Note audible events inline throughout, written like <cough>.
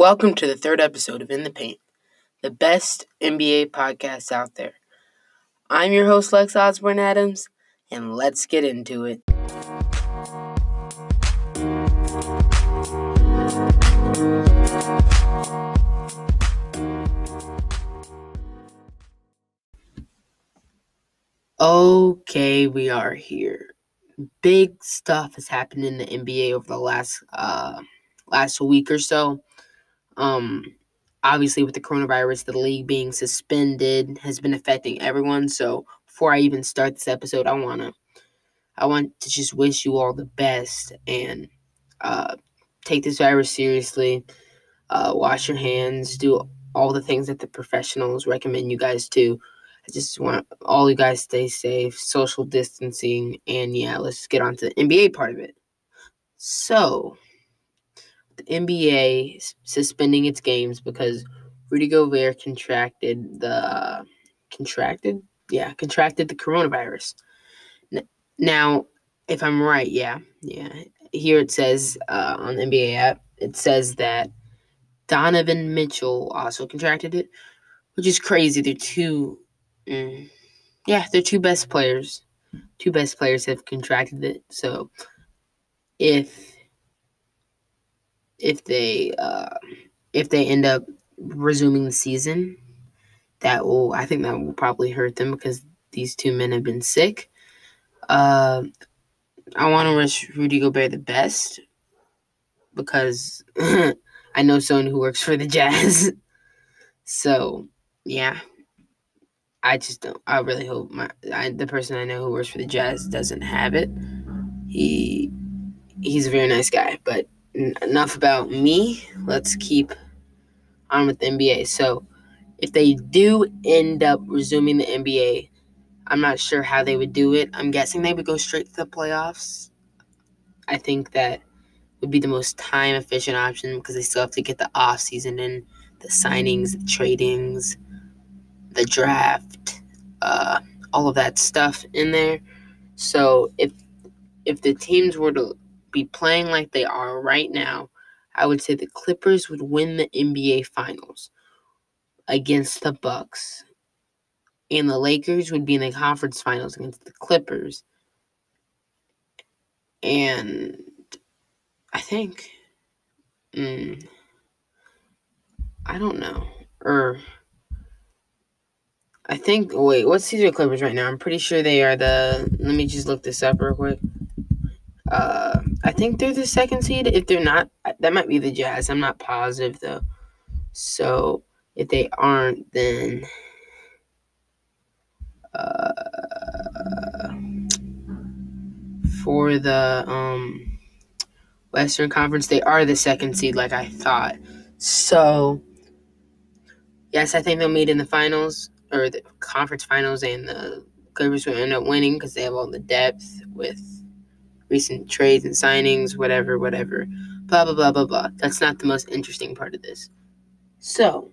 Welcome to the third episode of In the Paint, the best NBA podcast out there. I'm your host, Lex Osborne Adams, and let's get into it. Okay, we are here. Big stuff has happened in the NBA over the last uh last week or so. Um obviously with the coronavirus, the league being suspended has been affecting everyone. So before I even start this episode, I wanna I want to just wish you all the best and uh take this virus seriously. Uh wash your hands, do all the things that the professionals recommend you guys to I just want all you guys stay safe, social distancing, and yeah, let's get on to the NBA part of it. So, the NBA suspending its games because Rudy Gobert contracted the contracted, yeah, contracted the coronavirus. Now, if I'm right, yeah, yeah. Here it says uh, on the NBA app, it says that Donovan Mitchell also contracted it, which is crazy. They're two Mm. Yeah, their two best players. Two best players have contracted it. So if if they uh, if they end up resuming the season, that will I think that will probably hurt them because these two men have been sick. Uh, I want to wish Rudy Gobert the best because <laughs> I know someone who works for the Jazz. <laughs> so yeah, I just don't. I really hope my I, the person I know who works for the Jazz doesn't have it. He he's a very nice guy. But enough about me. Let's keep on with the NBA. So, if they do end up resuming the NBA, I'm not sure how they would do it. I'm guessing they would go straight to the playoffs. I think that would be the most time efficient option because they still have to get the off season in, the signings, the tradings the draft, uh, all of that stuff in there. So if if the teams were to be playing like they are right now, I would say the Clippers would win the NBA Finals against the Bucks, and the Lakers would be in the conference finals against the Clippers. And I think, mm, I don't know, or I think. Wait, what's Caesar Clippers right now? I'm pretty sure they are the. Let me just look this up real quick. Uh, I think they're the second seed. If they're not, that might be the Jazz. I'm not positive though. So if they aren't, then uh, for the um Western Conference, they are the second seed, like I thought. So yes, I think they'll meet in the finals or the conference finals, and the Clippers will end up winning because they have all the depth with recent trades and signings, whatever, whatever. Blah blah blah blah blah. That's not the most interesting part of this. So,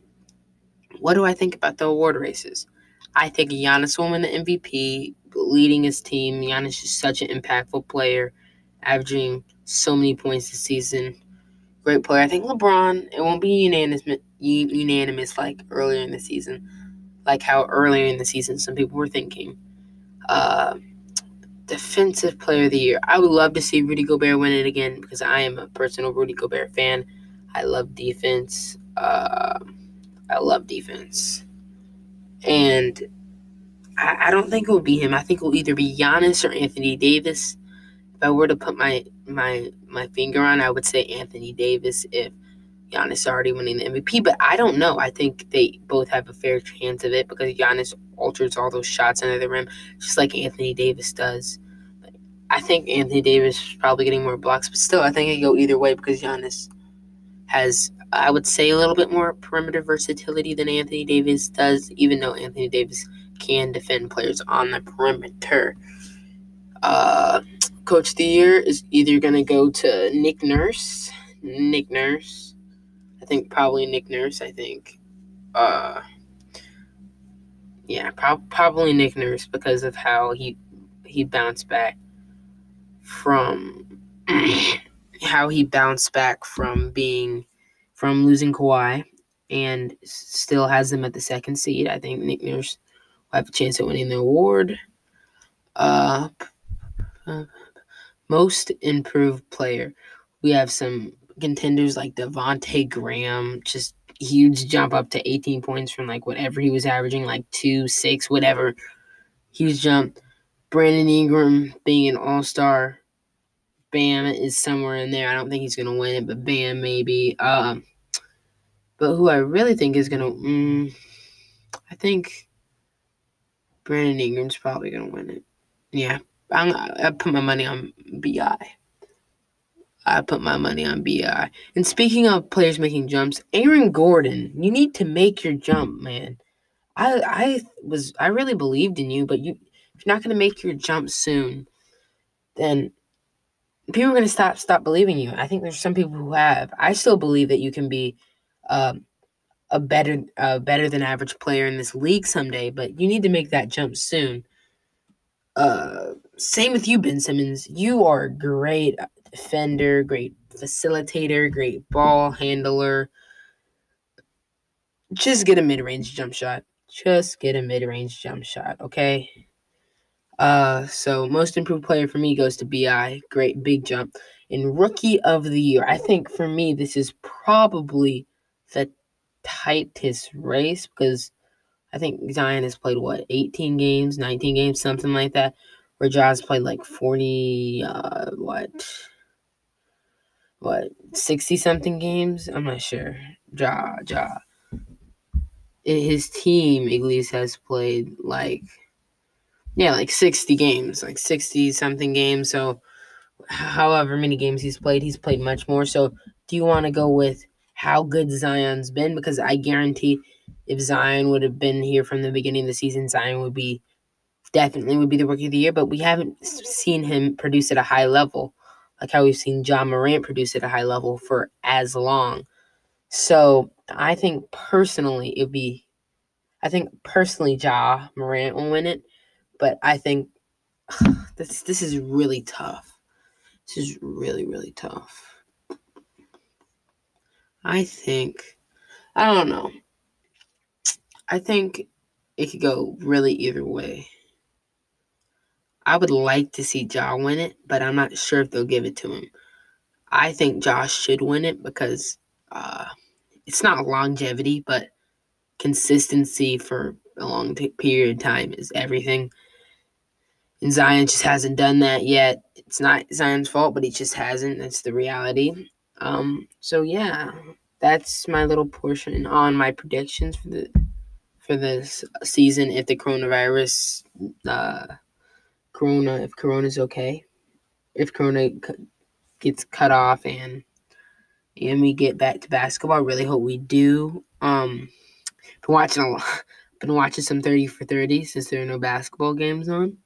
what do I think about the award races? I think Giannis will win the MVP, leading his team. Giannis is such an impactful player, averaging so many points this season. Great player. I think LeBron. It won't be unanimous, unanimous like earlier in the season like how earlier in the season some people were thinking. Uh, defensive player of the year. I would love to see Rudy Gobert win it again because I am a personal Rudy Gobert fan. I love defense. Uh, I love defense. And I, I don't think it will be him. I think it will either be Giannis or Anthony Davis. If I were to put my my my finger on, I would say Anthony Davis if Giannis already winning the MVP, but I don't know. I think they both have a fair chance of it because Giannis alters all those shots under the rim, just like Anthony Davis does. I think Anthony Davis is probably getting more blocks, but still, I think it go either way because Giannis has, I would say, a little bit more perimeter versatility than Anthony Davis does, even though Anthony Davis can defend players on the perimeter. Uh, Coach of the year is either going to go to Nick Nurse. Nick Nurse I think probably Nick Nurse. I think, uh, yeah, pro- probably Nick Nurse because of how he he bounced back from <clears throat> how he bounced back from being from losing Kawhi and still has them at the second seed. I think Nick Nurse will have a chance at winning the award. Uh, uh, most improved player. We have some contenders like Devonte Graham, just huge jump up to 18 points from like whatever he was averaging, like two, six, whatever. Huge jump. Brandon Ingram being an all star. Bam is somewhere in there. I don't think he's gonna win it, but Bam maybe. Um, but who I really think is gonna, mm, I think Brandon Ingram's probably gonna win it. Yeah, I'm, I put my money on Bi. I put my money on Bi. And speaking of players making jumps, Aaron Gordon, you need to make your jump, man. I I was I really believed in you, but you if you're not gonna make your jump soon, then people are gonna stop stop believing you. I think there's some people who have. I still believe that you can be um, a better uh, better than average player in this league someday, but you need to make that jump soon. Uh, same with you, Ben Simmons. You are a great defender, great facilitator, great ball handler. Just get a mid range jump shot. Just get a mid range jump shot, okay? Uh, so most improved player for me goes to Bi. Great big jump. In rookie of the year, I think for me this is probably the tightest race because I think Zion has played what 18 games, 19 games, something like that. Where Ja's played like 40, uh, what, what, 60 something games? I'm not sure. Ja, Ja. His team, least, has played like, yeah, like 60 games, like 60 something games. So, however many games he's played, he's played much more. So, do you want to go with how good Zion's been? Because I guarantee if Zion would have been here from the beginning of the season, Zion would be definitely would be the rookie of the year. But we haven't seen him produce at a high level, like how we've seen Ja Morant produce at a high level for as long. So I think personally it'd be, I think personally Ja Morant will win it, but I think <sighs> this this is really tough. This is really really tough. I think, I don't know. I think it could go really either way. I would like to see Ja win it, but I'm not sure if they'll give it to him. I think Josh should win it because uh, it's not longevity, but consistency for a long t- period of time is everything. And Zion just hasn't done that yet. It's not Zion's fault, but he just hasn't. That's the reality. Um, so yeah, that's my little portion on my predictions for the for this season. If the coronavirus, uh, Corona, if Corona's okay, if Corona gets cut off and and we get back to basketball, I really hope we do. Um, been watching a lot, <laughs> been watching some thirty for thirty since there are no basketball games on.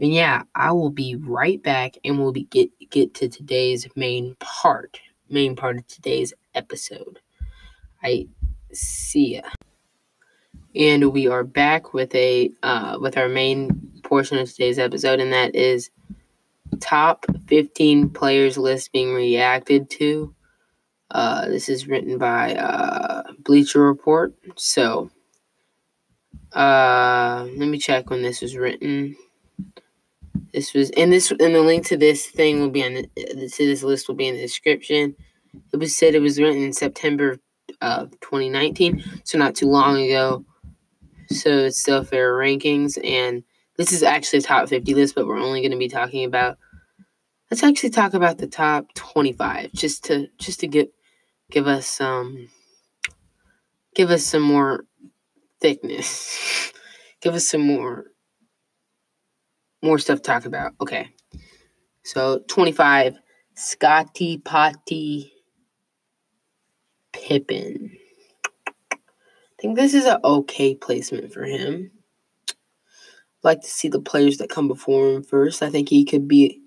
And yeah, I will be right back and we'll be get get to today's main part main part of today's episode. I see ya. And we are back with a uh, with our main portion of today's episode, and that is top 15 players list being reacted to. Uh, this is written by uh, Bleacher Report. So, uh, let me check when this was written. This was and this and the link to this thing will be on the to this list will be in the description. It was said it was written in September of 2019, so not too long ago. So it's still fair rankings, and this is actually a top 50 list, but we're only going to be talking about. Let's actually talk about the top 25, just to just to get give us some give us some more thickness, <laughs> give us some more more stuff to talk about. Okay. So 25, Scotty Potty Pippen. I think this is an okay placement for him. Like to see the players that come before him first. I think he could be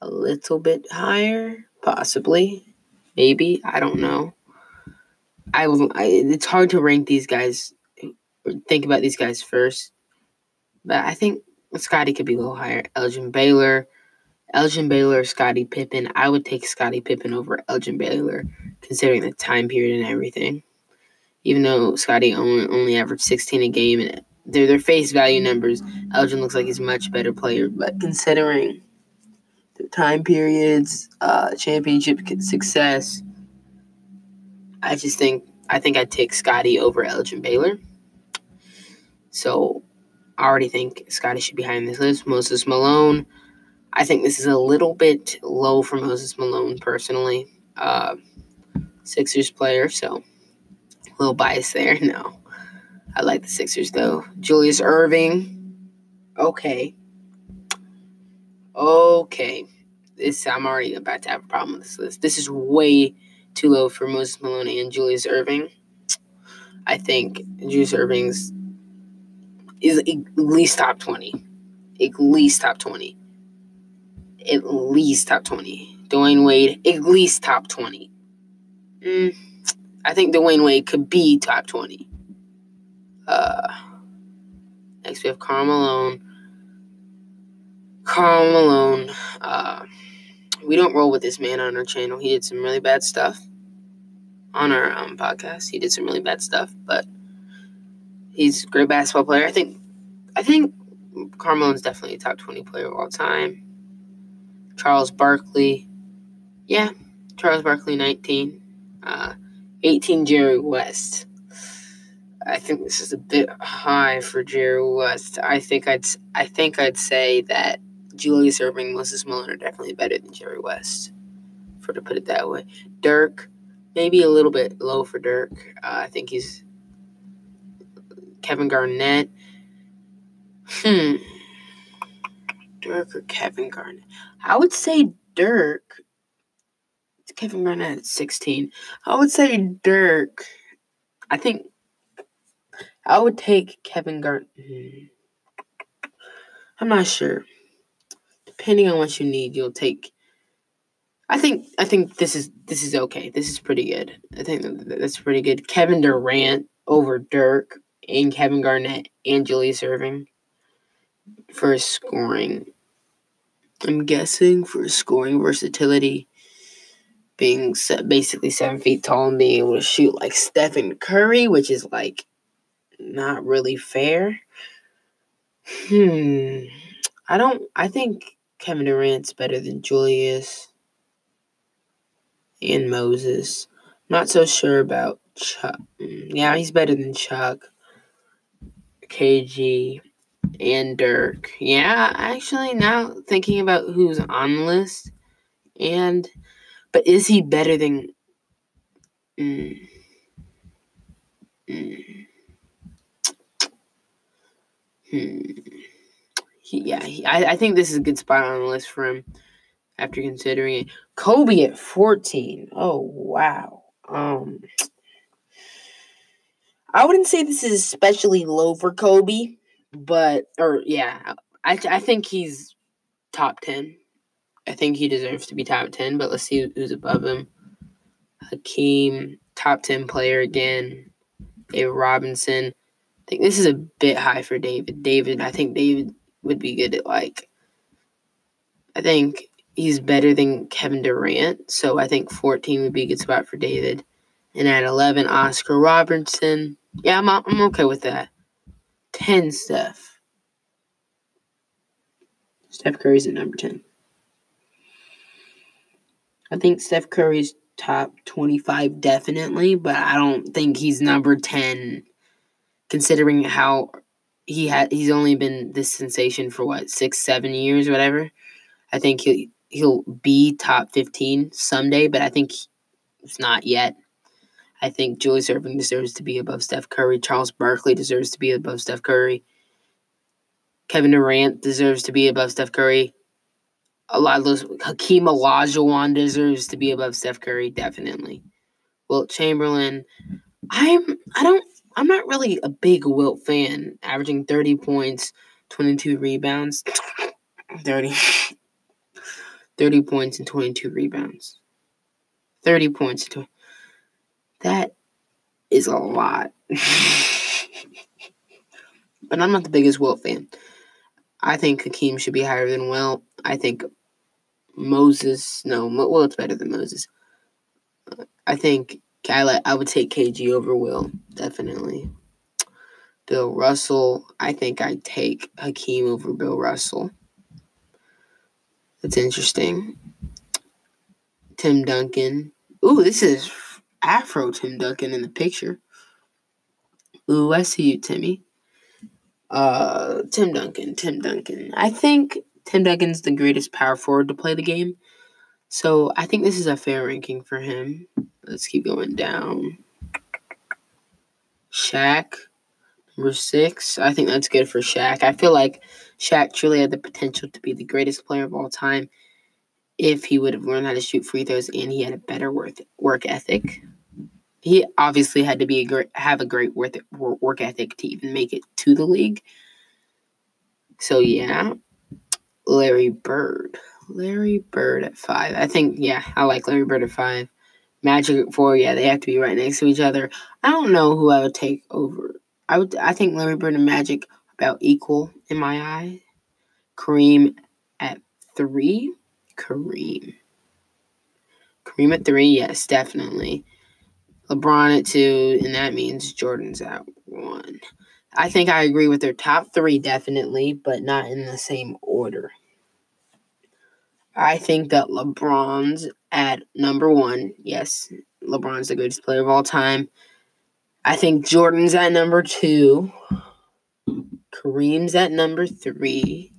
a little bit higher, possibly, maybe. I don't know. I, I it's hard to rank these guys or think about these guys first, but I think Scotty could be a little higher. Elgin Baylor, Elgin Baylor, Scotty Pippen. I would take Scotty Pippen over Elgin Baylor, considering the time period and everything. Even though Scotty only, only averaged 16 a game, and they're their face value numbers, Elgin looks like he's a much better player. But considering the time periods, uh, championship success, I just think I think I'd take Scotty over Elgin Baylor. So I already think Scotty should be high on this list. Moses Malone. I think this is a little bit low for Moses Malone personally. Uh, Sixers player, so a little bias there. <laughs> No. I like the Sixers though. Julius Erving. Okay. Okay. This I'm already about to have a problem with this list. This is way too low for Moses Malone and Julius Erving. I think Julius Erving's is at least top 20. At least top 20. At least top 20. Dwyane Wade, at least top 20. Mm, I think Dwyane Wade could be top 20. Uh, next, we have Karl Malone. Karl Malone. Uh, we don't roll with this man on our channel. He did some really bad stuff on our um, podcast. He did some really bad stuff, but he's a great basketball player. I think I think Karl Malone's definitely a top 20 player of all time. Charles Barkley. Yeah, Charles Barkley 19. Uh, 18 Jerry West. I think this is a bit high for Jerry West. I think I'd I think I'd say that Julius Erving, Moses Malone are definitely better than Jerry West, for to put it that way. Dirk, maybe a little bit low for Dirk. Uh, I think he's Kevin Garnett. Hmm. Dirk or Kevin Garnett? I would say Dirk. It's Kevin Garnett at 16. I would say Dirk. I think I would take Kevin Garnett. Hmm. I'm not sure. Depending on what you need, you'll take. I think I think this is this is okay. This is pretty good. I think that's pretty good. Kevin Durant over Dirk and Kevin Garnett and Julius Erving for scoring. I'm guessing for scoring versatility, being basically seven feet tall and being able to shoot like Stephen Curry, which is like not really fair. Hmm. I don't. I think Kevin Durant's better than Julius and Moses. Not so sure about Chuck. Hmm, yeah, he's better than Chuck. KG and Dirk. Yeah, actually, now thinking about who's on the list, and but is he better than? Mm, mm, hmm. He, yeah, he, I, I think this is a good spot on the list for him. After considering it, Kobe at fourteen. Oh wow. Um, I wouldn't say this is especially low for Kobe but or yeah, I I think he's top ten. I think he deserves to be top ten. But let's see who's above him. Hakeem, top ten player again. David Robinson. I think this is a bit high for David. David, I think David would be good at like. I think he's better than Kevin Durant, so I think 14 would be a good spot for David. And at 11, Oscar Robertson. Yeah, I'm, I'm okay with that. 10 Steph. Steph Curry's at number 10. I think Steph Curry's top 25 definitely, but I don't think he's number 10 considering how he had he's only been this sensation for what, 6 7 years whatever. I think he he'll be top 15 someday, but I think it's not yet. I think Julius Erving deserves to be above Steph Curry. Charles Barkley deserves to be above Steph Curry. Kevin Durant deserves to be above Steph Curry. A lot of those Hakeem Olajuwon deserves to be above Steph Curry, definitely. Wilt Chamberlain. I'm I don't I'm not really a big Wilt fan, averaging 30 points, 22 rebounds. 30 30 points and 22 rebounds. 30 points and 20. That is a lot. but I'm not the biggest Wilt fan. I think Hakeem should be higher than Wilt. I think Moses. No, well, it's better than Moses. Uh, I think I, I would take KG over Will, definitely. Bill Russell. I think I'd take Hakeem over Bill Russell. That's interesting. Tim Duncan. Ooh, this is Afro Tim Duncan in the picture. Ooh, I see you, Timmy. Uh, Tim Duncan, Tim Duncan. I think Tim Duncan's the greatest power forward to play the game. So I think this is a fair ranking for him. Let's keep going down. Shaq, number six. I think that's good for Shaq. I feel like Shaq truly had the potential to be the greatest player of all time if he would have learned how to shoot free throws and he had a better work work ethic. He obviously had to be a great, have a great work work ethic to even make it to the league. So yeah, Larry Bird. Larry Bird at five. I think yeah, I like Larry Bird at five. Magic at four. Yeah, they have to be right next to each other. I don't know who I would take over. I would. I think Larry Bird and Magic about equal in my eye. Kareem at three. Kareem. Kareem at three. Yes, definitely. LeBron at two, and that means Jordan's at one. I think I agree with their top three, definitely, but not in the same order. I think that LeBron's at number one. Yes, LeBron's the greatest player of all time. I think Jordan's at number two. Kareem's at number three.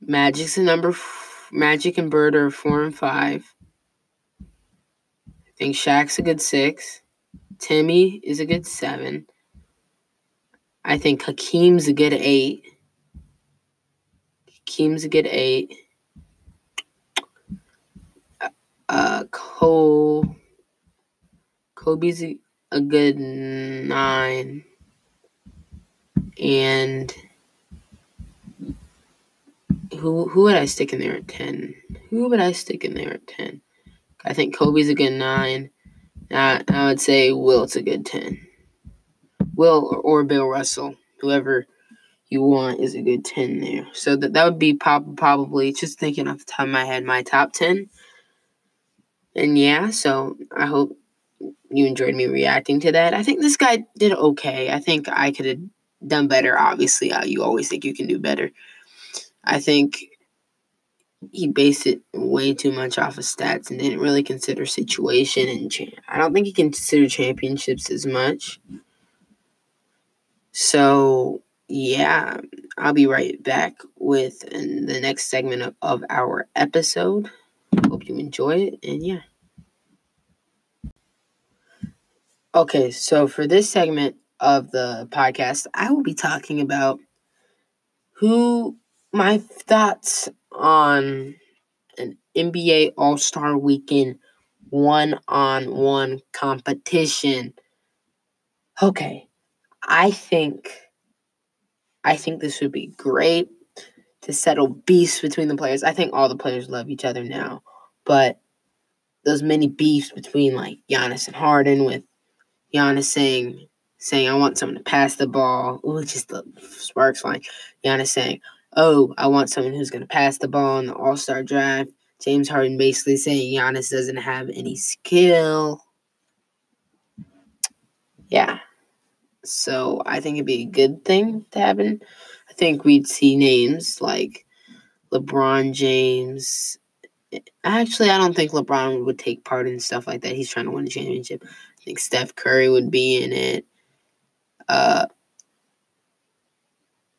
Magic's at number f- Magic and Bird are four and five. I think Shaq's a good six. Timmy is a good seven. I think Hakeem's a good eight. Hakeem's a good eight. Uh, Cole. Kobe's a, a good nine. And who who would I stick in there at ten? Who would I stick in there at ten? I think Kobe's a good nine. I, I would say Wilt's a good ten. Will or, or Bill Russell, whoever you want is a good 10 there. So that, that would be pop, probably, just thinking off the top of my head, my top 10. And yeah, so I hope you enjoyed me reacting to that. I think this guy did okay. I think I could have done better. Obviously, uh, you always think you can do better. I think he based it way too much off of stats and didn't really consider situation and cha- I don't think he considered championships as much. So yeah, I'll be right back with the next segment of, of our episode. Hope you enjoy it, and yeah. Okay, so for this segment of the podcast, I will be talking about who my thoughts on an NBA All Star Weekend one on one competition. Okay, I think I think this would be great to settle beefs between the players. I think all the players love each other now, but those many beefs between like Giannis and Harden, with Giannis saying saying I want someone to pass the ball, ooh, just the sparks flying. Giannis saying, "Oh, I want someone who's going to pass the ball in the All Star draft." James Harden basically saying Giannis doesn't have any skill. Yeah, so I think it'd be a good thing to happen. I think we'd see names like LeBron James. Actually, I don't think LeBron would take part in stuff like that. He's trying to win a championship. I think Steph Curry would be in it. Uh,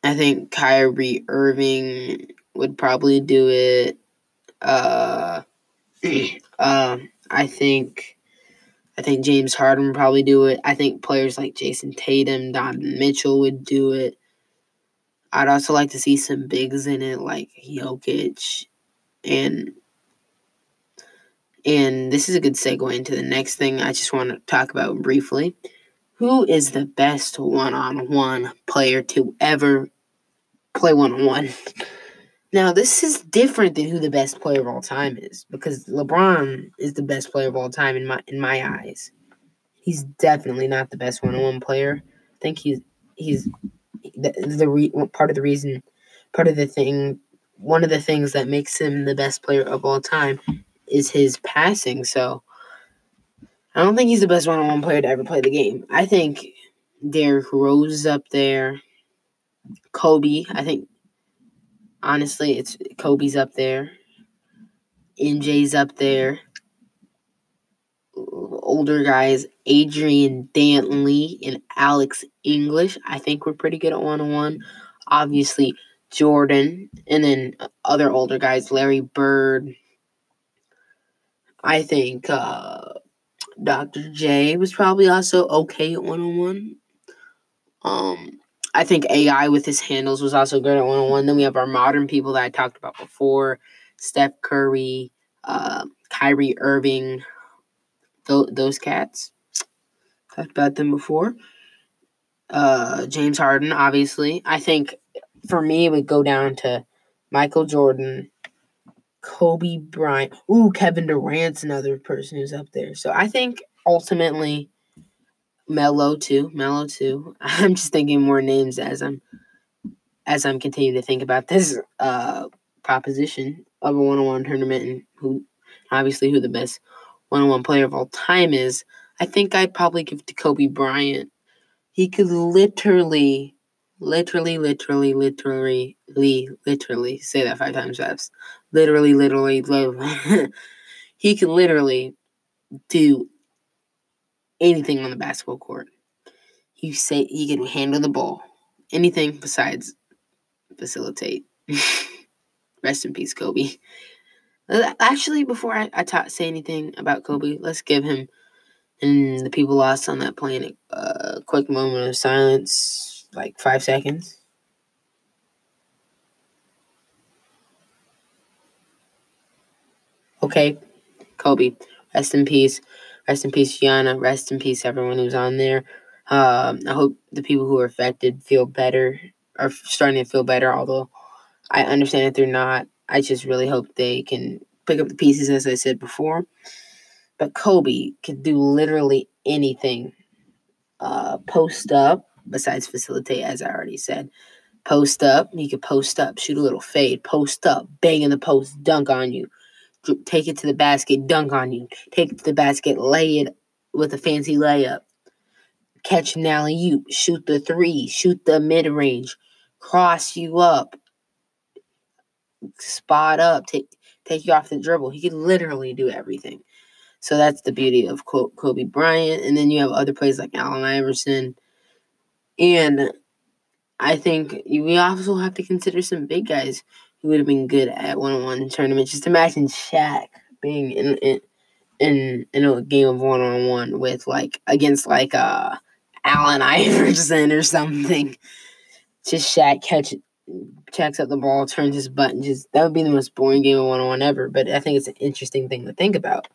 I think Kyrie Irving would probably do it. Uh, <clears throat> uh, I think I think James Harden would probably do it. I think players like Jayson Tatum, Donovan Mitchell would do it. I'd also like to see some bigs in it, like Jokic, and and this is a good segue into the next thing I just want to talk about briefly. Who is the best one-on-one player to ever play one-on-one? Now, this is different than who the best player of all time is because LeBron is the best player of all time in my in my eyes. He's definitely not the best one-on-one player. I think he's he's the, the re, part of the reason part of the thing one of the things that makes him the best player of all time is his passing. So I don't think he's the best one on one player to ever play the game. I think Derrick Rose is up there. Kobe, I think honestly, it's Kobe's up there. MJ's up there. Older guys, Adrian Dantley and Alex English. I think we're pretty good at one on one. Obviously, Jordan, and then other older guys, Larry Bird. I think uh, Dr. J was probably also okay at one on one. Um, I think AI with his handles was also good at one on one. Then we have our modern people that I talked about before Steph Curry, uh, Kyrie Irving, th- those cats. Talked about them before. Uh, James Harden, obviously. I think for me, it would go down to Michael Jordan, Kobe Bryant. Ooh, Kevin Durant's another person who's up there. So I think ultimately Melo too. Melo too. <laughs> I'm just thinking more names as I'm as I'm continuing to think about this uh proposition of a one on one tournament and who obviously who the best one on one player of all time is. I think I'd probably give to Kobe Bryant. He could literally, literally, literally, literally, literally say that five times fast. Literally, literally, literally. <laughs> he could literally do anything on the basketball court. He say he can handle the ball. Anything besides facilitate. <laughs> Rest in peace, Kobe. Uh, actually, before I, I ta- say anything about Kobe, let's give him and the people lost on that plane a quick moment of silence, like five seconds. Okay, Kobe, rest in peace. Rest in peace, Gianna. Rest in peace, everyone who's on there. Um, I hope the people who are affected feel better, are starting to feel better, although I understand that they're not. I just really hope they can pick up the pieces, as I said before. But Kobe could do literally anything. Uh, post up, besides facilitate, as I already said. Post up, he could post up, shoot a little fade, post up, bang in the post, dunk on you take it to the basket, dunk on you. Take it to the basket, lay it with a fancy layup. Catch an alley you shoot the three, shoot the mid range, cross you up, spot up, take take you off the dribble. He could literally do everything. So that's the beauty of Kobe Bryant. And then you have other players like Allen Iverson. And I think we also have to consider some big guys he would have been good at one on one tournaments. Just imagine Shaq being in in in, in a game of one on one with like against like uh Allen <laughs> Iverson or something. Just Shaq catch checks up the ball, turns his button. Just that would be the most boring game of one on one ever. But I think it's an interesting thing to think about.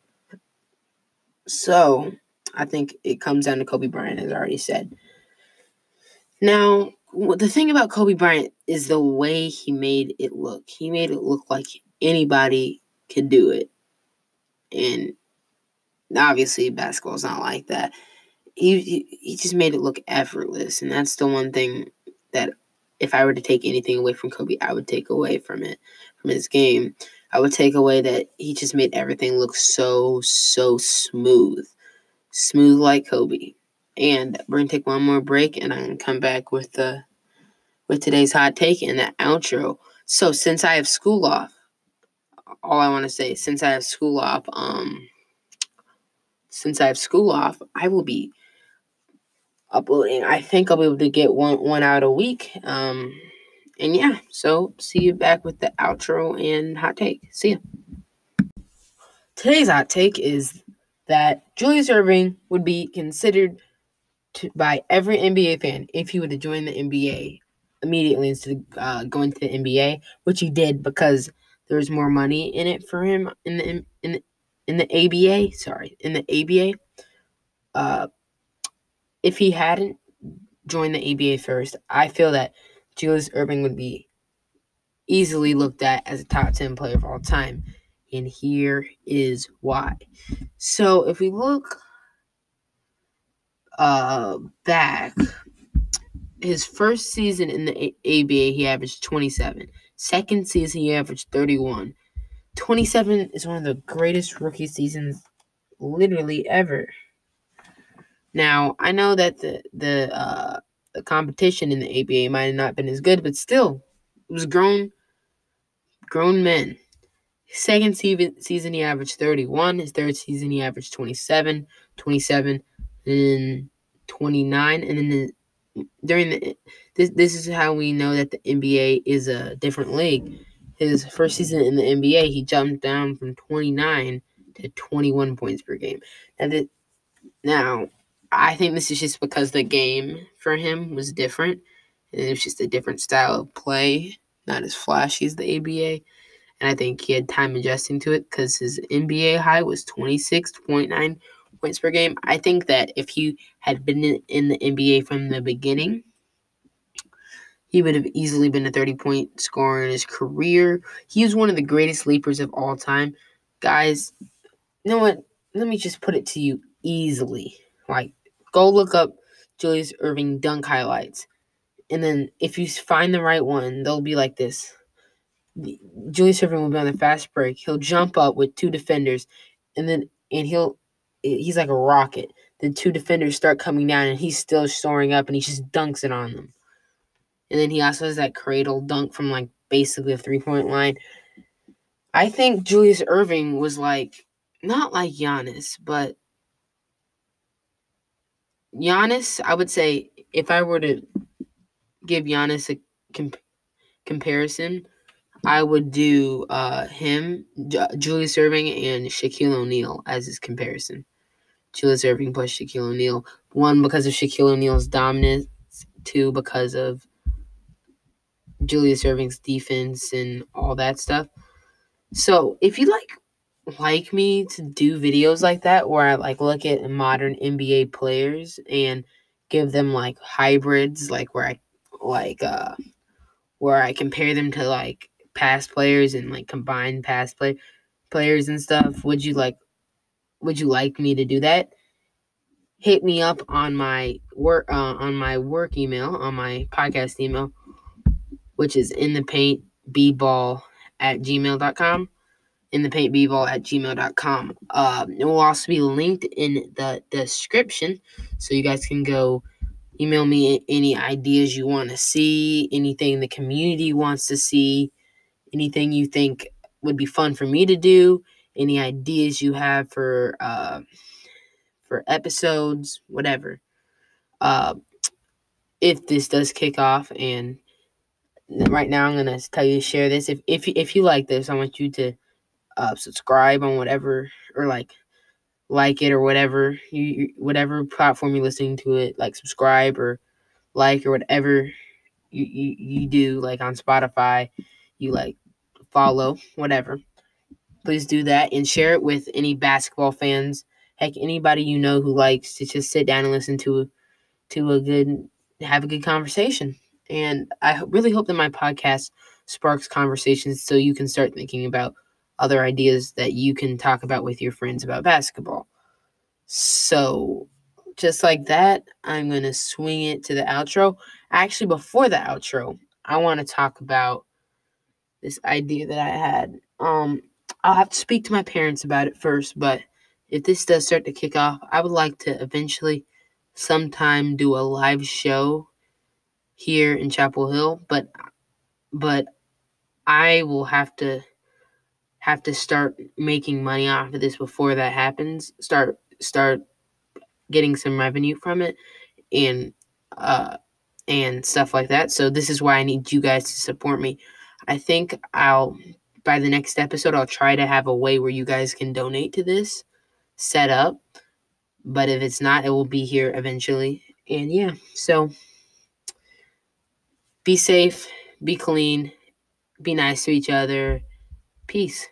So I think it comes down to Kobe Bryant, as I already said. Now, the thing about Kobe Bryant is the way he made it look. He made it look like anybody could do it. And obviously basketball's not like that. He, he he just made it look effortless, and that's the one thing that if I were to take anything away from Kobe, I would take away from it from his game. I would take away that he just made everything look so so smooth, smooth like Kobe. And we're gonna take one more break, and I'm gonna come back with the with today's hot take and the outro. So since I have school off, all I want to say, since I have school off, um, since I have school off, I will be uploading. I think I'll be able to get one one out a week. Um, and yeah, so see you back with the outro and hot take. See ya. Today's hot take is that Julius Erving would be considered to, by every NBA fan if he were to join the NBA immediately instead of uh, going to the NBA, which he did because there was more money in it for him in the in the, in the ABA. Sorry, in the ABA. Uh, if he hadn't joined the ABA first, I feel that Julius Erving would be easily looked at as a top 10 player of all time. And here is why. So if we look uh, back his first season in the ABA, he averaged 27. Second season, he averaged 31. 27 is one of the greatest rookie seasons literally ever. Now, I know that the the uh, the competition in the ABA might have not been as good, but still, it was grown grown men. Second season, he averaged 31. His third season, he averaged 27, 27, and 29. And then the, during the this this is how we know that the NBA is a different league. His first season in the NBA, he jumped down from 29 to 21 points per game. Now, now I think this is just because the game for him was different. And it was just a different style of play, not as flashy as the ABA. And I think he had time adjusting to it because his NBA high was 26.9 points per game. I think that if he had been in the NBA from the beginning, he would have easily been a 30 point scorer in his career. He is one of the greatest leapers of all time. Guys, you know what? Let me just put it to you easily. Like, go look up Julius Erving dunk highlights. And then if you find the right one, they'll be like this. Julius Erving will be on the fast break. He'll jump up with two defenders, and then and he'll he's like a rocket. The two defenders start coming down, and he's still soaring up, and he just dunks it on them. And then he also has that cradle dunk from like basically a three point line. I think Julius Erving was like not like Giannis, but Giannis, I would say if I were to give Giannis a comp- comparison, I would do uh, him, Julius Erving, and Shaquille O'Neal as his comparison. Julius Erving plus Shaquille O'Neal. One, because of Shaquille O'Neal's dominance. Two, because of Julius Erving's defense and all that stuff. So if you like like me to do videos like that where I like look at modern NBA players and give them like hybrids, like where I like uh where I compare them to like past players and like combine past play players and stuff. Would you like would you like me to do that? Hit me up on my work uh, on my work email, on my podcast email, which is in the paint bball at gmail.com in the paint bball at gmail.com. Uh, it will also be linked in the description so you guys can go email me any ideas you want to see, anything the community wants to see, anything you think would be fun for me to do, any ideas you have for uh, for episodes, whatever. Uh, if this does kick off, and right now I'm gonna tell you to share this. If if if you like this, I want you to uh, subscribe on whatever or like like it or whatever you whatever platform you're listening to it like subscribe or like or whatever you, you, you do like on spotify you like follow whatever please do that and share it with any basketball fans heck anybody you know who likes to just sit down and listen to to a good have a good conversation and i really hope that my podcast sparks conversations so you can start thinking about other ideas that you can talk about with your friends about basketball. So, just like that, I'm going to swing it to the outro. Actually, before the outro, I want to talk about this idea that I had. Um, I'll have to speak to my parents about it first, but if this does start to kick off, I would like to eventually sometime do a live show here in Chapel Hill, but but I will have to have to start making money off of this before that happens. Start start getting some revenue from it and uh and stuff like that. So this is why I need you guys to support me. I think I'll by the next episode I'll try to have a way where you guys can donate to this set up. But if it's not, it will be here eventually. And yeah, so be safe, be clean, be nice to each other. Peace.